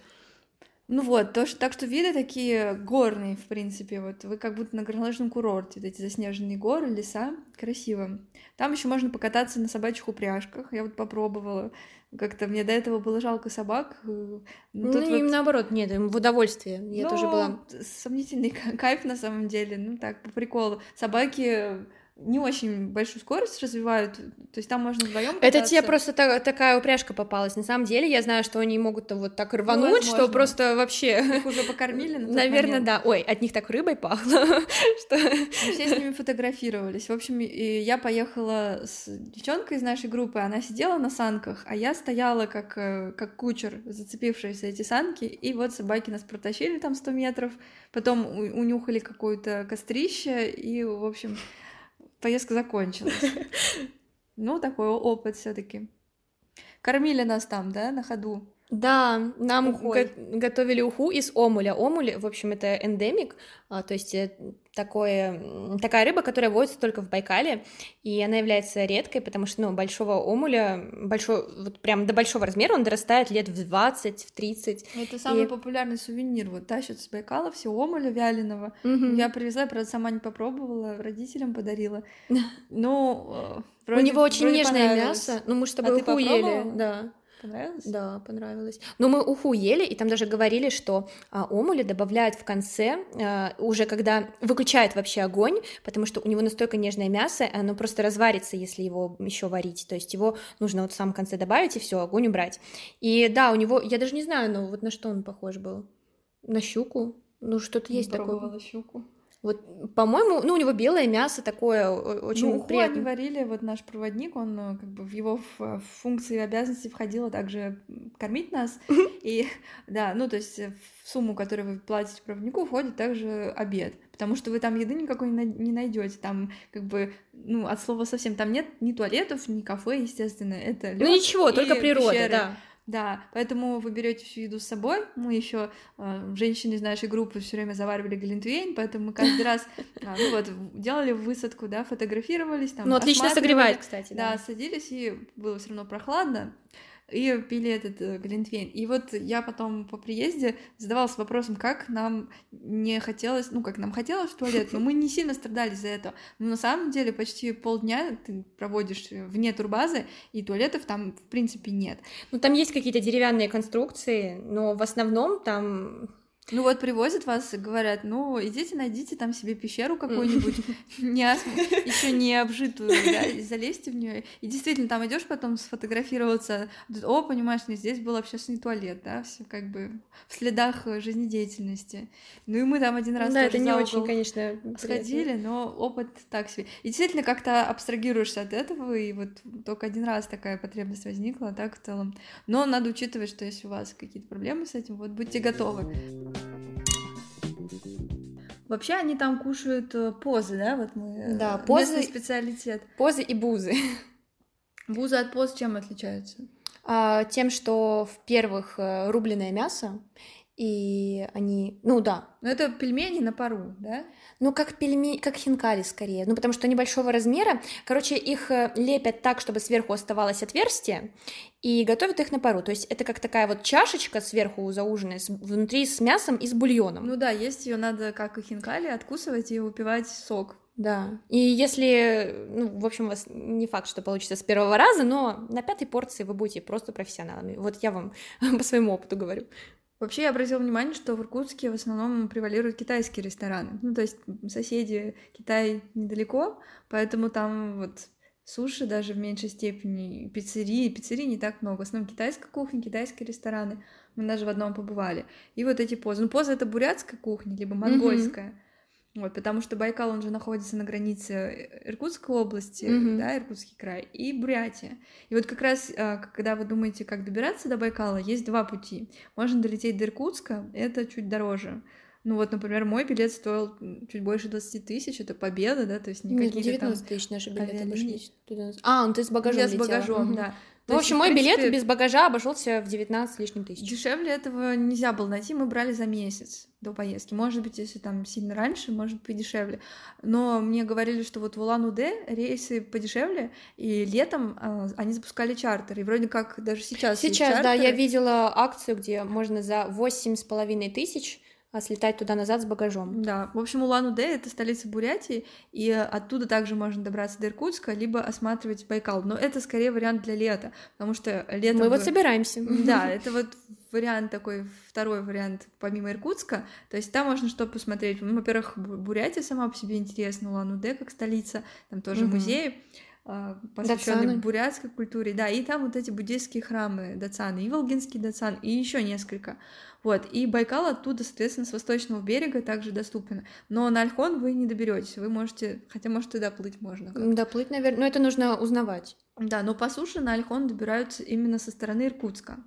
Ну вот, то, что, так что виды такие горные, в принципе, вот вы как будто на горнолыжном курорте, вот эти заснеженные горы, леса, красиво. Там еще можно покататься на собачьих упряжках, я вот попробовала, как-то мне до этого было жалко собак. Э, ну, ну им вот... наоборот, нет, им в удовольствие, я Но тоже была. Сомнительный кайф на самом деле, ну так, по приколу. Собаки не очень большую скорость развивают, то есть там можно вдвоем. Это тебе просто та- такая упряжка попалась. На самом деле я знаю, что они могут вот так рвануть, ну, что просто вообще. Их уже покормили. На Наверное, момент. да. Ой, от них так рыбой пахло, что. Все с ними фотографировались. В общем, я поехала с девчонкой из нашей группы, она сидела на санках, а я стояла как э, как кучер, зацепившись за эти санки, и вот собаки нас протащили там 100 метров, потом унюхали какое-то кострище, и в общем поездка закончилась. Ну, такой опыт все-таки. Кормили нас там, да, на ходу? Да, нам го- готовили уху из омуля. Омуль, в общем, это эндемик, а, то есть э, такое, такая рыба, которая водится только в Байкале, и она является редкой, потому что, ну, большого омуля, большой, вот прям до большого размера он дорастает лет в 20, в 30. Это самый и... популярный сувенир, вот тащат с Байкала все омуля вяленого. Угу. Я привезла, правда, сама не попробовала, родителям подарила. Ну, вроде, У него очень нежное мясо, ну, мы с тобой а уху ели, да. Понравилось? Да, понравилось. Но мы уху ели, и там даже говорили, что а, омули добавляют в конце, а, уже когда выключают вообще огонь, потому что у него настолько нежное мясо, оно просто разварится, если его еще варить. То есть его нужно вот в самом конце добавить и все, огонь убрать. И да, у него, я даже не знаю, но вот на что он похож был. На щуку? Ну, что-то есть такое. щуку. Вот, по-моему, ну, у него белое мясо такое очень ну, приятное. они варили, вот наш проводник, он э, как бы в его функции и обязанности входило также кормить нас. И да, ну то есть в сумму, которую вы платите проводнику, входит также обед. Потому что вы там еды никакой не найдете. Там как бы, ну, от слова совсем, там нет ни туалетов, ни кафе, естественно. Это Ну ничего, только природа, пещеры. да. Да, поэтому вы берете всю еду с собой. Мы еще э, женщины из нашей группы все время заваривали глинтвейн, поэтому мы каждый раз а, ну вот делали высадку, да, фотографировались там. Ну отлично согревает, кстати. Да, да садились и было все равно прохладно и пили этот э, глинтвейн. И вот я потом по приезде задавалась вопросом, как нам не хотелось, ну, как нам хотелось в туалет, но мы не сильно страдали за это. Но на самом деле почти полдня ты проводишь вне турбазы, и туалетов там, в принципе, нет. Ну, там есть какие-то деревянные конструкции, но в основном там ну вот привозят вас и говорят, ну идите найдите там себе пещеру какую-нибудь, еще не обжитую, да, залезьте в нее. И действительно, там идешь потом сфотографироваться, о, понимаешь, не здесь был общественный туалет, да, все как бы в следах жизнедеятельности. Ну и мы там один раз Да, это не очень, конечно, сходили, но опыт так себе. И действительно как-то абстрагируешься от этого, и вот только один раз такая потребность возникла, а так в целом. Но надо учитывать, что если у вас какие-то проблемы с этим, вот будьте готовы. Вообще они там кушают э, позы, да? Вот мы. Э, да, позы. специалитет. Позы и бузы. Бузы от поз чем отличаются? А, тем, что в первых э, рубленое мясо, и они, ну да. Но это пельмени на пару, да? Ну, как пельмени, как хинкали скорее. Ну, потому что они большого размера. Короче, их э, лепят так, чтобы сверху оставалось отверстие, и готовят их на пару. То есть это как такая вот чашечка сверху зауженная, внутри с мясом и с бульоном. Ну да, есть ее надо, как и хинкали, откусывать и выпивать сок. Да. И если, ну, в общем, у вас не факт, что получится с первого раза, но на пятой порции вы будете просто профессионалами. Вот я вам по своему опыту говорю. Вообще я обратила внимание, что в Иркутске в основном превалируют китайские рестораны. Ну, то есть соседи Китай недалеко, поэтому там вот суши даже в меньшей степени, пиццерии, пиццерии не так много. В основном китайская кухня, китайские рестораны. Мы даже в одном побывали. И вот эти позы. Ну, поза это бурятская кухня, либо монгольская. Mm-hmm. Вот, потому что Байкал, он же находится на границе э, Иркутской области, mm-hmm. да, Иркутский край, и Бурятия. И вот как раз, а, когда вы думаете, как добираться до Байкала, есть два пути. Можно долететь до Иркутска, это чуть дороже. Ну вот, например, мой билет стоил чуть больше 20 тысяч, это победа, да, то есть никаких 19 тысяч наши билеты обошлись. А, ну ты с багажом Я летела. с багажом, угу. да. Ну, в общем, мой принципе, билет без багажа обошелся в 19 с лишним тысяч. Дешевле этого нельзя было найти, мы брали за месяц до поездки. Может быть, если там сильно раньше, может быть дешевле. Но мне говорили, что вот в Улан-Удэ рейсы подешевле, и летом э, они запускали чартер, и вроде как даже сейчас Сейчас, да, я видела акцию, где можно за восемь с половиной тысяч а слетать туда-назад с багажом. Да, в общем, Улан-Удэ — это столица Бурятии, и оттуда также можно добраться до Иркутска, либо осматривать Байкал. Но это скорее вариант для лета, потому что летом... Мы вот собираемся. Да, это вот вариант такой, второй вариант помимо Иркутска, то есть там можно что посмотреть. Ну, во-первых, Бурятия сама по себе интересна, Улан-Удэ как столица, там тоже угу. музеи а, посвященный бурятской культуре, да, и там вот эти буддийские храмы Дацаны, и Волгинский Дацан, и еще несколько. Вот, и Байкал оттуда, соответственно, с восточного берега также доступен. Но на Альхон вы не доберетесь, вы можете, хотя, может, и доплыть можно. Доплыть, наверное, но это нужно узнавать. Да, но по суше на Альхон добираются именно со стороны Иркутска.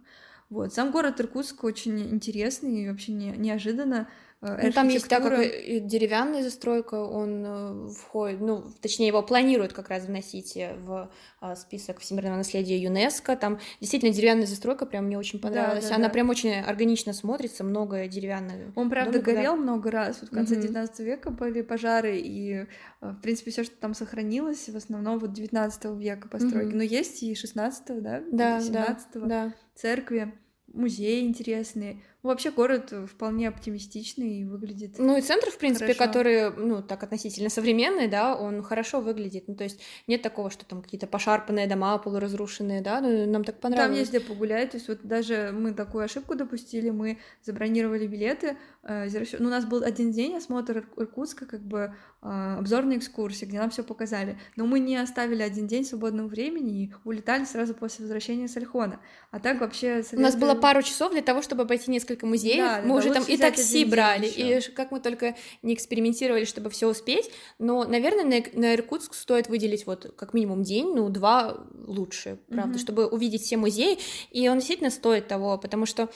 Вот, сам город Иркутск очень интересный и вообще не, неожиданно ну, там есть так как деревянная застройка, он э, входит, ну, точнее, его планируют как раз вносить э, в список всемирного наследия ЮНЕСКо. Там действительно деревянная застройка прям мне очень понравилась. Да, да, Она да. прям очень органично смотрится, много деревянных. Он, правда, домик, горел да. много раз. Вот в конце XIX mm века были пожары, и, в принципе, все, что там сохранилось, в основном вот 19 века постройки. mm Но есть и 16 да? Да, 17 да, да. церкви, музеи интересные. Вообще город вполне оптимистичный и выглядит. Ну и центр, в принципе, хорошо. который, ну, так относительно современный, да, он хорошо выглядит. Ну, то есть нет такого, что там какие-то пошарпанные дома, полуразрушенные, да, ну, нам так понравилось. Там есть где погулять, то есть вот даже мы такую ошибку допустили, мы забронировали билеты, э, ну, у нас был один день осмотр Иркутска, как бы э, обзорная экскурсия, где нам все показали, но мы не оставили один день свободного времени и улетали сразу после возвращения с Альхона. А так вообще... Советую... У нас было пару часов для того, чтобы обойти несколько музеев, да, мы уже там и такси брали, и как мы только не экспериментировали, чтобы все успеть, но, наверное, на, на Иркутск стоит выделить вот как минимум день, ну, два лучше, правда, mm-hmm. чтобы увидеть все музеи, и он действительно стоит того, потому что,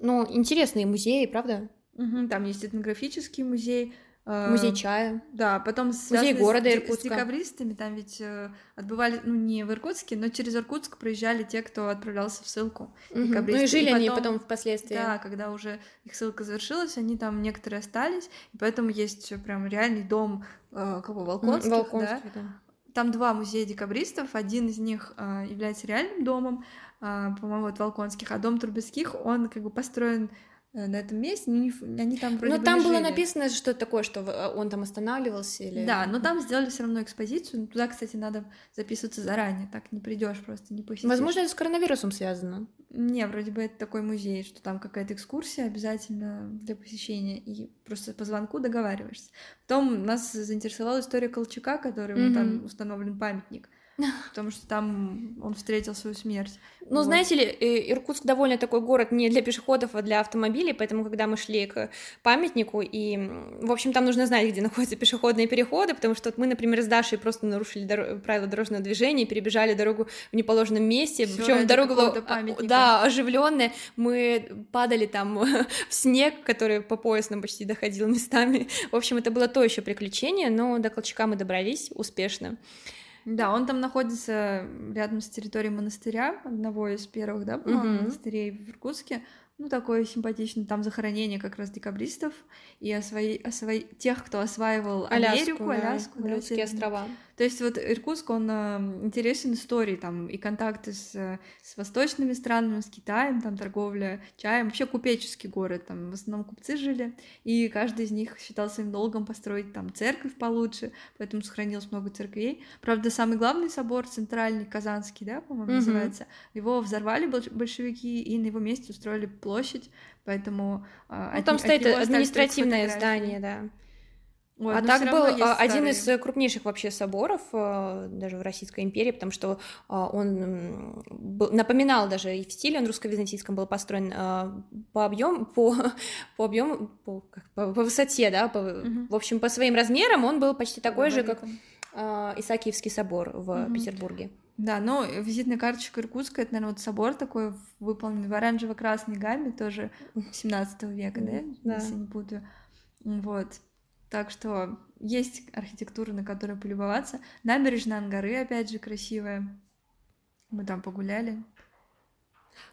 ну, интересные музеи, правда? Угу, там есть этнографический музей, Музей чая. Да, потом Музей города Иркутска. С декабристами там ведь э, отбывали, ну не в Иркутске, но через Иркутск проезжали те, кто отправлялся в ссылку. Угу. Ну и жили и потом, они потом впоследствии. Да, когда уже их ссылка завершилась, они там некоторые остались, и поэтому есть прям реальный дом э, кого Волконских, Волконских да? да. Там два музея декабристов, один из них э, является реальным домом, э, по-моему, от Волконских, а дом Трубецких, он как бы построен на этом месте, они, они там вроде Но бы там было жили. написано что то такое, что э, он там останавливался или... Да, но там сделали все равно экспозицию. Туда, кстати, надо записываться заранее, так не придешь просто, не посетишь. Возможно, это с коронавирусом связано. Не, вроде бы это такой музей, что там какая-то экскурсия обязательно для посещения, и просто по звонку договариваешься. Потом нас заинтересовала история Колчака, которому mm-hmm. там установлен памятник. Потому что там он встретил свою смерть. Ну, вот. знаете ли, э, Иркутск довольно такой город не для пешеходов, а для автомобилей, поэтому, когда мы шли к памятнику, и, в общем, там нужно знать, где находятся пешеходные переходы, потому что вот мы, например, с Дашей просто нарушили дор- правила дорожного движения, перебежали дорогу в неположенном месте, причем дорога была, да, оживленная, мы падали там в снег, который по пояс нам почти доходил местами. В общем, это было то еще приключение, но до Колчака мы добрались успешно. Да, он там находится рядом с территорией монастыря, одного из первых, да, угу. монастырей в Иркутске ну, такое симпатичное, там захоронение как раз декабристов и о своей, о своей, тех, кто осваивал Аляску, Америку, да, Аляску, да, Аляские острова. То есть вот Иркутск, он э, интересен историей, там, и контакты с, с восточными странами, с Китаем, там, торговля чаем, вообще купеческий город, там, в основном купцы жили, и каждый из них считал своим долгом построить там церковь получше, поэтому сохранилось много церквей. Правда, самый главный собор, центральный, Казанский, да, по-моему, mm-hmm. называется, его взорвали большевики и на его месте устроили площадь, поэтому... А, ну, от, там стоит административное здание, да. Ой, а так был а, один из крупнейших вообще соборов а, даже в Российской империи, потому что он был, напоминал даже и в стиле, он русско-византийском был построен по объему, по, по объему, по, по, по высоте, да, по, угу. в общем, по своим размерам он был почти такой же, как Исаакиевский собор в угу. Петербурге. Да, но визитная карточка Иркутска, это, наверное, вот собор такой, выполненный в оранжево-красной гамме, тоже 17 века, да, да, если не путаю. Вот. Так что есть архитектура, на которую полюбоваться. Набережная Ангары, опять же, красивая. Мы там погуляли.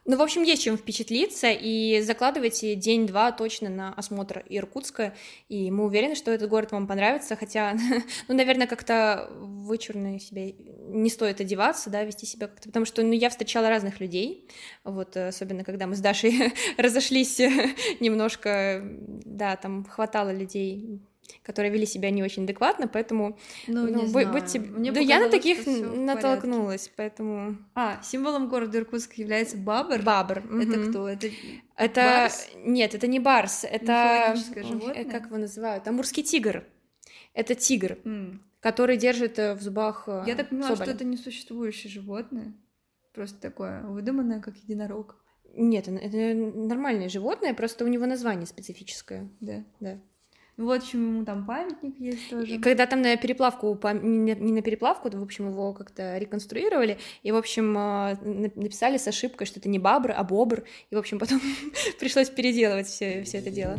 Ну, в общем, есть чем впечатлиться, и закладывайте день-два точно на осмотр Иркутска, и мы уверены, что этот город вам понравится, хотя, ну, наверное, как-то вычурно себя не стоит одеваться, да, вести себя как-то, потому что, ну, я встречала разных людей, вот, особенно когда мы с Дашей разошлись немножко, да, там хватало людей которые вели себя не очень адекватно, поэтому ну, ну, будь, будьте... Мне да я на таких натолкнулась, поэтому... А, символом города Иркутска является бабр? Бабр. Это угу. кто? Это это барс? Нет, это не барс, это... животное? Как его называют? Амурский тигр. Это тигр, mm. который держит э, в зубах э, Я так поняла, соболя. что это несуществующее животное, просто такое выдуманное, как единорог. Нет, это нормальное животное, просто у него название специфическое. Да. Да. Ну вот почему ему там памятник есть тоже. И когда там на переплавку, не на переплавку, в общем, его как-то реконструировали, и, в общем, а, написали с ошибкой, что это не бабр, а бобр, и, в общем, потом пришлось переделывать все, все это дело.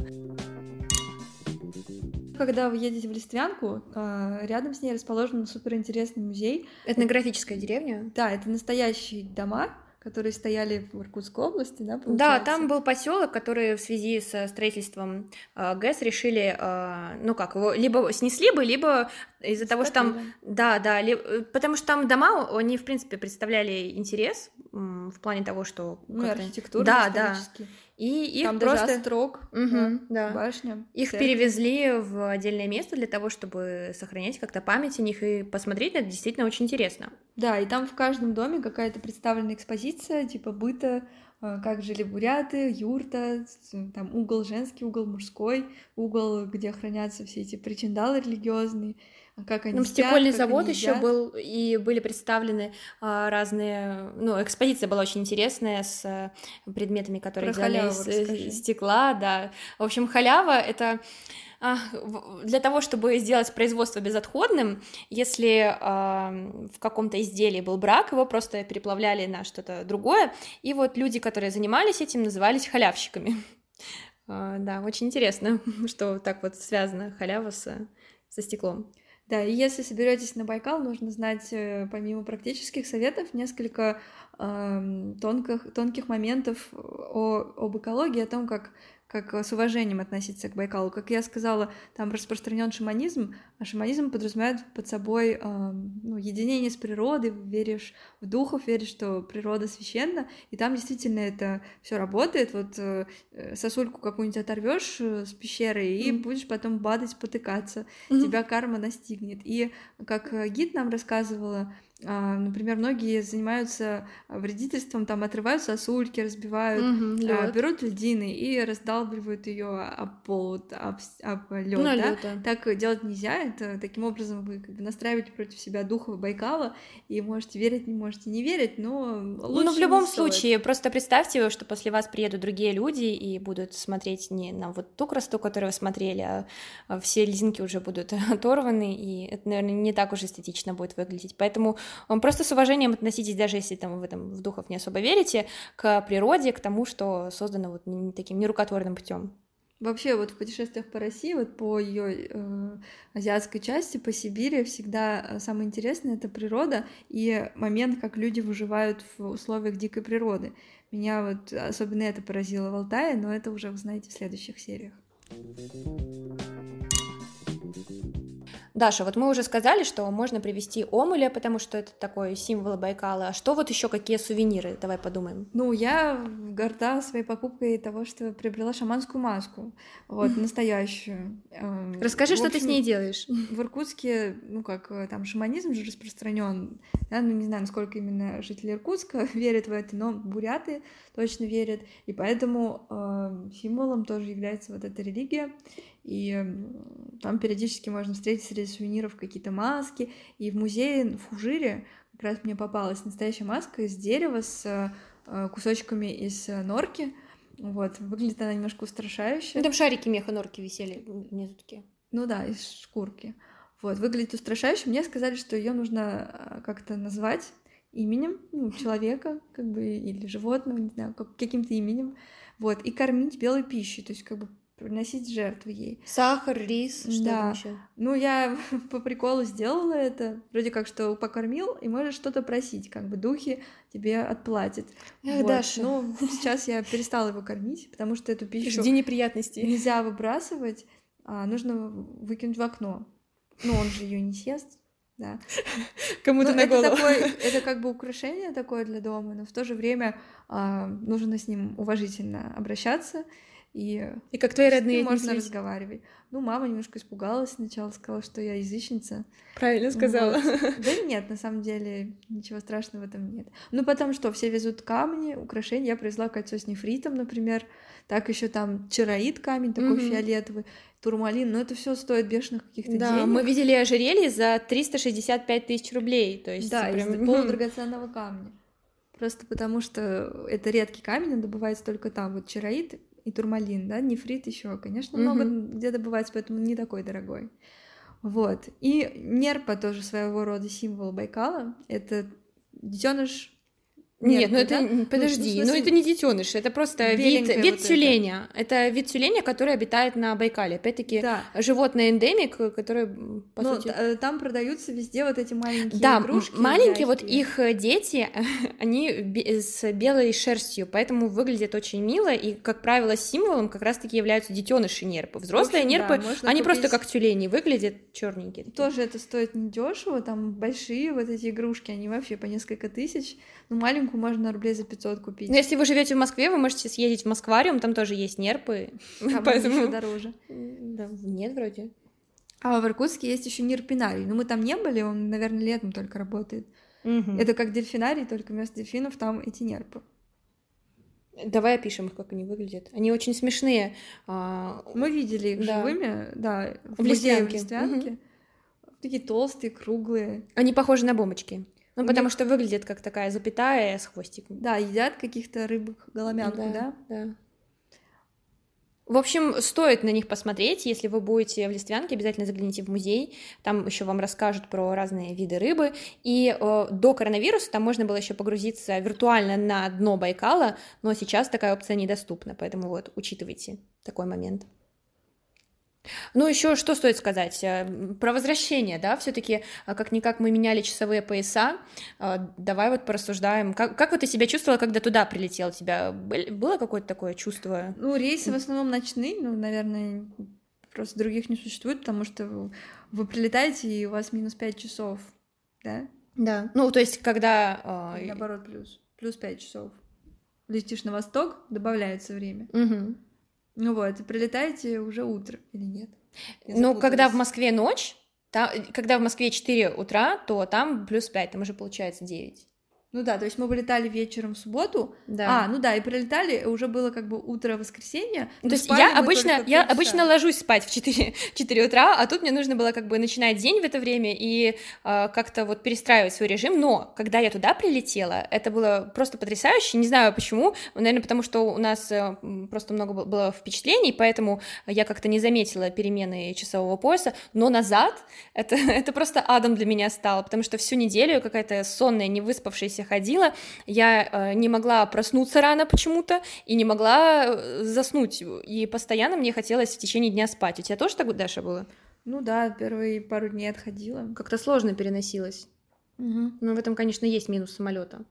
Когда вы едете в Листвянку, а, рядом с ней расположен суперинтересный музей. Этнографическая деревня? Да, это настоящие дома, которые стояли в Иркутской области, да, получается? Да, там был поселок, который в связи со строительством э, ГЭС решили, э, ну как, его либо снесли бы, либо из-за того, что там, да, да, ли, потому что там дома, они в принципе представляли интерес в плане того, что ну, архитектура, да, да, и их Там просто... даже острог, угу, да. башня. Их церковь. перевезли в отдельное место для того, чтобы сохранять как-то память о них и посмотреть, это действительно очень интересно. Да, и там в каждом доме какая-то представлена экспозиция, типа быта, э, как жили буряты, юрта, там угол женский, угол мужской, угол, где хранятся все эти причиндалы религиозные. А как они ну, спят, стекольный завод еще был, и были представлены а, разные, ну, экспозиция была очень интересная с а, предметами, которые Про делали из, стекла, да. В общем, халява — это А, для того, чтобы сделать производство безотходным, если э, в каком-то изделии был брак, его просто переплавляли на что-то другое, и вот люди, которые занимались этим, назывались халявщиками. Э, да, очень интересно, что так вот связано халява с, со стеклом. Да, и если соберетесь на Байкал, нужно знать, э, помимо практических советов, несколько э, тонких, тонких моментов о, об экологии, о том, как как с уважением относиться к Байкалу. Как я сказала, там распространен шаманизм, а шаманизм подразумевает под собой э, ну, единение с природой, веришь в духов, веришь, что природа священна, и там действительно это все работает. Вот э, сосульку какую-нибудь оторвешь э, с пещеры и mm. будешь потом бадать, потыкаться, mm-hmm. тебя карма настигнет. И как э, гид нам рассказывала, например, многие занимаются вредительством, там отрывают сосульки, разбивают, угу, берут льдины и раздалбливают ее об пол, об, об лед. Ну, да? да? Так делать нельзя. Это таким образом вы как бы настраиваете против себя духов Байкала и можете верить, не можете не верить, но лучше. Ну, в любом случае, просто представьте, что после вас приедут другие люди и будут смотреть не на вот ту красоту, которую вы смотрели, а, а все льдинки уже будут оторваны, и это, наверное, не так уж эстетично будет выглядеть. Поэтому Просто с уважением относитесь, даже если там, вы там, в духов не особо верите, к природе, к тому, что создано вот таким нерукотворным путем. Вообще вот в путешествиях по России, вот по ее э, азиатской части, по Сибири, всегда э, самое интересное это природа и момент, как люди выживают в условиях дикой природы. Меня вот особенно это поразило в Алтае, но это уже узнаете в следующих сериях. Даша, вот мы уже сказали, что можно привезти омуля, потому что это такой символ Байкала. А что вот еще какие сувениры? Давай подумаем. Ну, я горда своей покупкой того, что приобрела шаманскую маску. Вот, настоящую. Эм, Расскажи, общем, что ты с ней делаешь. В Иркутске, ну, как э, там шаманизм же распространен. Да, ну, не знаю, насколько именно жители Иркутска верят в это, но буряты точно верят. И поэтому э, символом тоже является вот эта религия и там периодически можно встретить среди сувениров какие-то маски, и в музее в Фужире как раз мне попалась настоящая маска из дерева с э, кусочками из э, норки, вот, выглядит она немножко устрашающе. Ну, там шарики меха норки висели внизу такие. Ну да, из шкурки. Вот, выглядит устрашающе. Мне сказали, что ее нужно э, как-то назвать именем ну, человека, как бы, или животного, не знаю, как, каким-то именем, вот, и кормить белой пищей, то есть как бы приносить жертву ей. Сахар, рис, что да. еще? Ну, я по приколу сделала это, вроде как, что покормил, и можешь что-то просить, как бы духи тебе отплатят. Эх, вот. Даша. Ну, сейчас я перестала его кормить, потому что эту пищу... Жди неприятностей. Нельзя выбрасывать, а нужно выкинуть в окно. Ну, он же ее не съест, да. Кому-то ну, на это голову. Такой, это как бы украшение такое для дома, но в то же время а, нужно с ним уважительно обращаться и, и как твои родные можно разговаривать. Ну, мама немножко испугалась сначала, сказала, что я язычница. Правильно сказала. Вот. Да нет, на самом деле ничего страшного в этом нет. Ну, потому что все везут камни, украшения. Я привезла кольцо с нефритом, например. Так еще там чароид камень такой mm-hmm. фиолетовый, турмалин. Но это все стоит бешеных каких-то да, денег. мы видели ожерелье за 365 тысяч рублей. То есть да, прям... из полудрагоценного камня. Просто потому что это редкий камень, он добывается только там. Вот чароид и турмалин, да, нефрит еще, конечно, много mm-hmm. где добывается, поэтому не такой дорогой. Вот. И нерпа тоже своего рода символ Байкала. Это детеныш нет, ну это да? подожди, ну, ну это не детеныш, это просто вид, вид вот тюленя. Это. это вид тюленя, который обитает на Байкале. Опять-таки да. животное эндемик, которое по Но сути. Э, там продаются везде вот эти маленькие да, игрушки. маленькие вот их э, дети, они с белой шерстью, поэтому выглядят очень мило и, как правило, символом как раз-таки являются детеныши нерпы. Взрослые общем, нерпы, да, они купить... просто как тюлени выглядят черненькие. Тоже это стоит недешево, там большие вот эти игрушки, они вообще по несколько тысяч. Ну маленькую маленькую можно рублей за 500 купить. Но ну, если вы живете в Москве, вы можете съездить в Москвариум, там тоже есть нерпы. Там поэтому... еще дороже. Да, нет, вроде. А в Иркутске есть еще нерпинарий. Но мы там не были, он, наверное, летом только работает. Угу. Это как дельфинарий, только вместо дельфинов там эти нерпы. Давай опишем их, как они выглядят. Они очень смешные. А, мы видели их да. живыми, да, в, в музее в Листвянке. Угу. Такие толстые, круглые. Они похожи на бомбочки. Ну, Мне... потому что выглядит как такая запятая с хвостиком. Да, едят каких-то рыбок голомянку, да? Да. да. В общем, стоит на них посмотреть. Если вы будете в Листвянке, обязательно загляните в музей. Там еще вам расскажут про разные виды рыбы. И э, до коронавируса там можно было еще погрузиться виртуально на дно Байкала, но сейчас такая опция недоступна. Поэтому вот, учитывайте такой момент. Ну, еще что стоит сказать? Э, про возвращение, да, все-таки а, как-никак мы меняли часовые пояса. А, давай вот порассуждаем. Как, как вот ты себя чувствовала, когда туда прилетел? У тебя было какое-то такое чувство? Ну, рейсы в основном ночные, ну, наверное, просто других не существует, потому что вы прилетаете, и у вас минус 5 часов, да? Да. Ну, то есть, когда... Э... Наоборот, плюс. Плюс 5 часов. Летишь на восток, добавляется время. Угу. Ну вот, прилетаете уже утро или нет? ну, когда в Москве ночь, там, когда в Москве 4 утра, то там плюс 5, там уже получается 9. Ну да, то есть мы вылетали вечером в субботу. Да. А, ну да, и прилетали, уже было как бы утро воскресенья. Ну, то есть я обычно, я обычно ложусь спать в 4, 4 утра, а тут мне нужно было как бы начинать день в это время и э, как-то вот перестраивать свой режим. Но когда я туда прилетела, это было просто потрясающе. Не знаю почему, наверное, потому что у нас э, просто много было впечатлений, поэтому я как-то не заметила перемены часового пояса. Но назад это, это просто адом для меня стало, потому что всю неделю какая-то сонная, не выспавшаяся ходила, я э, не могла проснуться рано почему-то и не могла э, заснуть, и постоянно мне хотелось в течение дня спать. У тебя тоже так, Даша, было? Ну да, первые пару дней отходила. Как-то сложно переносилось. Угу. Но в этом, конечно, есть минус самолета.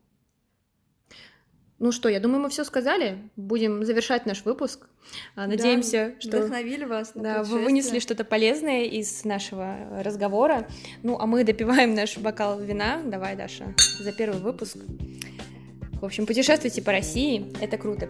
Ну что, я думаю, мы все сказали. Будем завершать наш выпуск. А, надеемся, да, что вдохновили вас. Да, вы вынесли что-то полезное из нашего разговора. Ну, а мы допиваем наш бокал вина. Давай, Даша, за первый выпуск. В общем, путешествуйте по России, это круто.